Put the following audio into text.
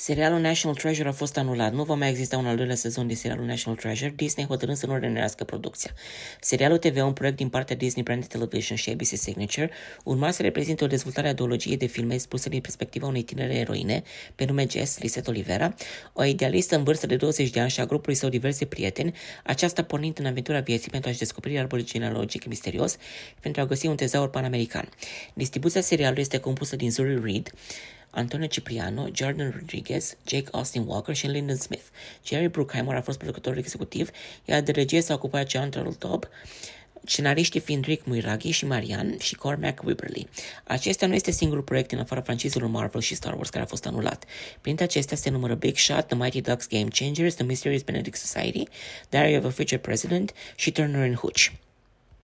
Serialul National Treasure a fost anulat. Nu va mai exista un al doilea sezon de serialul National Treasure, Disney hotărând să nu renerească producția. Serialul TV, un proiect din partea Disney Branded Television și ABC Signature, urma să reprezinte o dezvoltare a ideologiei de filme spuse din perspectiva unei tinere eroine, pe nume Jess, Lisette Olivera, o idealistă în vârstă de 20 de ani și a grupului său diverse prieteni, aceasta pornind în aventura vieții pentru a-și descoperi arbol genealogic misterios pentru a găsi un tezaur panamerican. Distribuția serialului este compusă din Zuri Reed, Antonio Cipriano, Jordan Rodriguez, Jake Austin Walker și Lyndon Smith. Jerry Bruckheimer a fost producătorul executiv, iar de regie s-a ocupat John Turtletop, scenariștii fiind Rick Muiraghi și Marian și Cormac Wibberley. Acesta nu este singurul proiect în afara francizelor Marvel și Star Wars care a fost anulat. Printre acestea se numără Big Shot, The Mighty Ducks Game Changers, The Mysterious Benedict Society, Diary of a Future President și Turner and Hooch.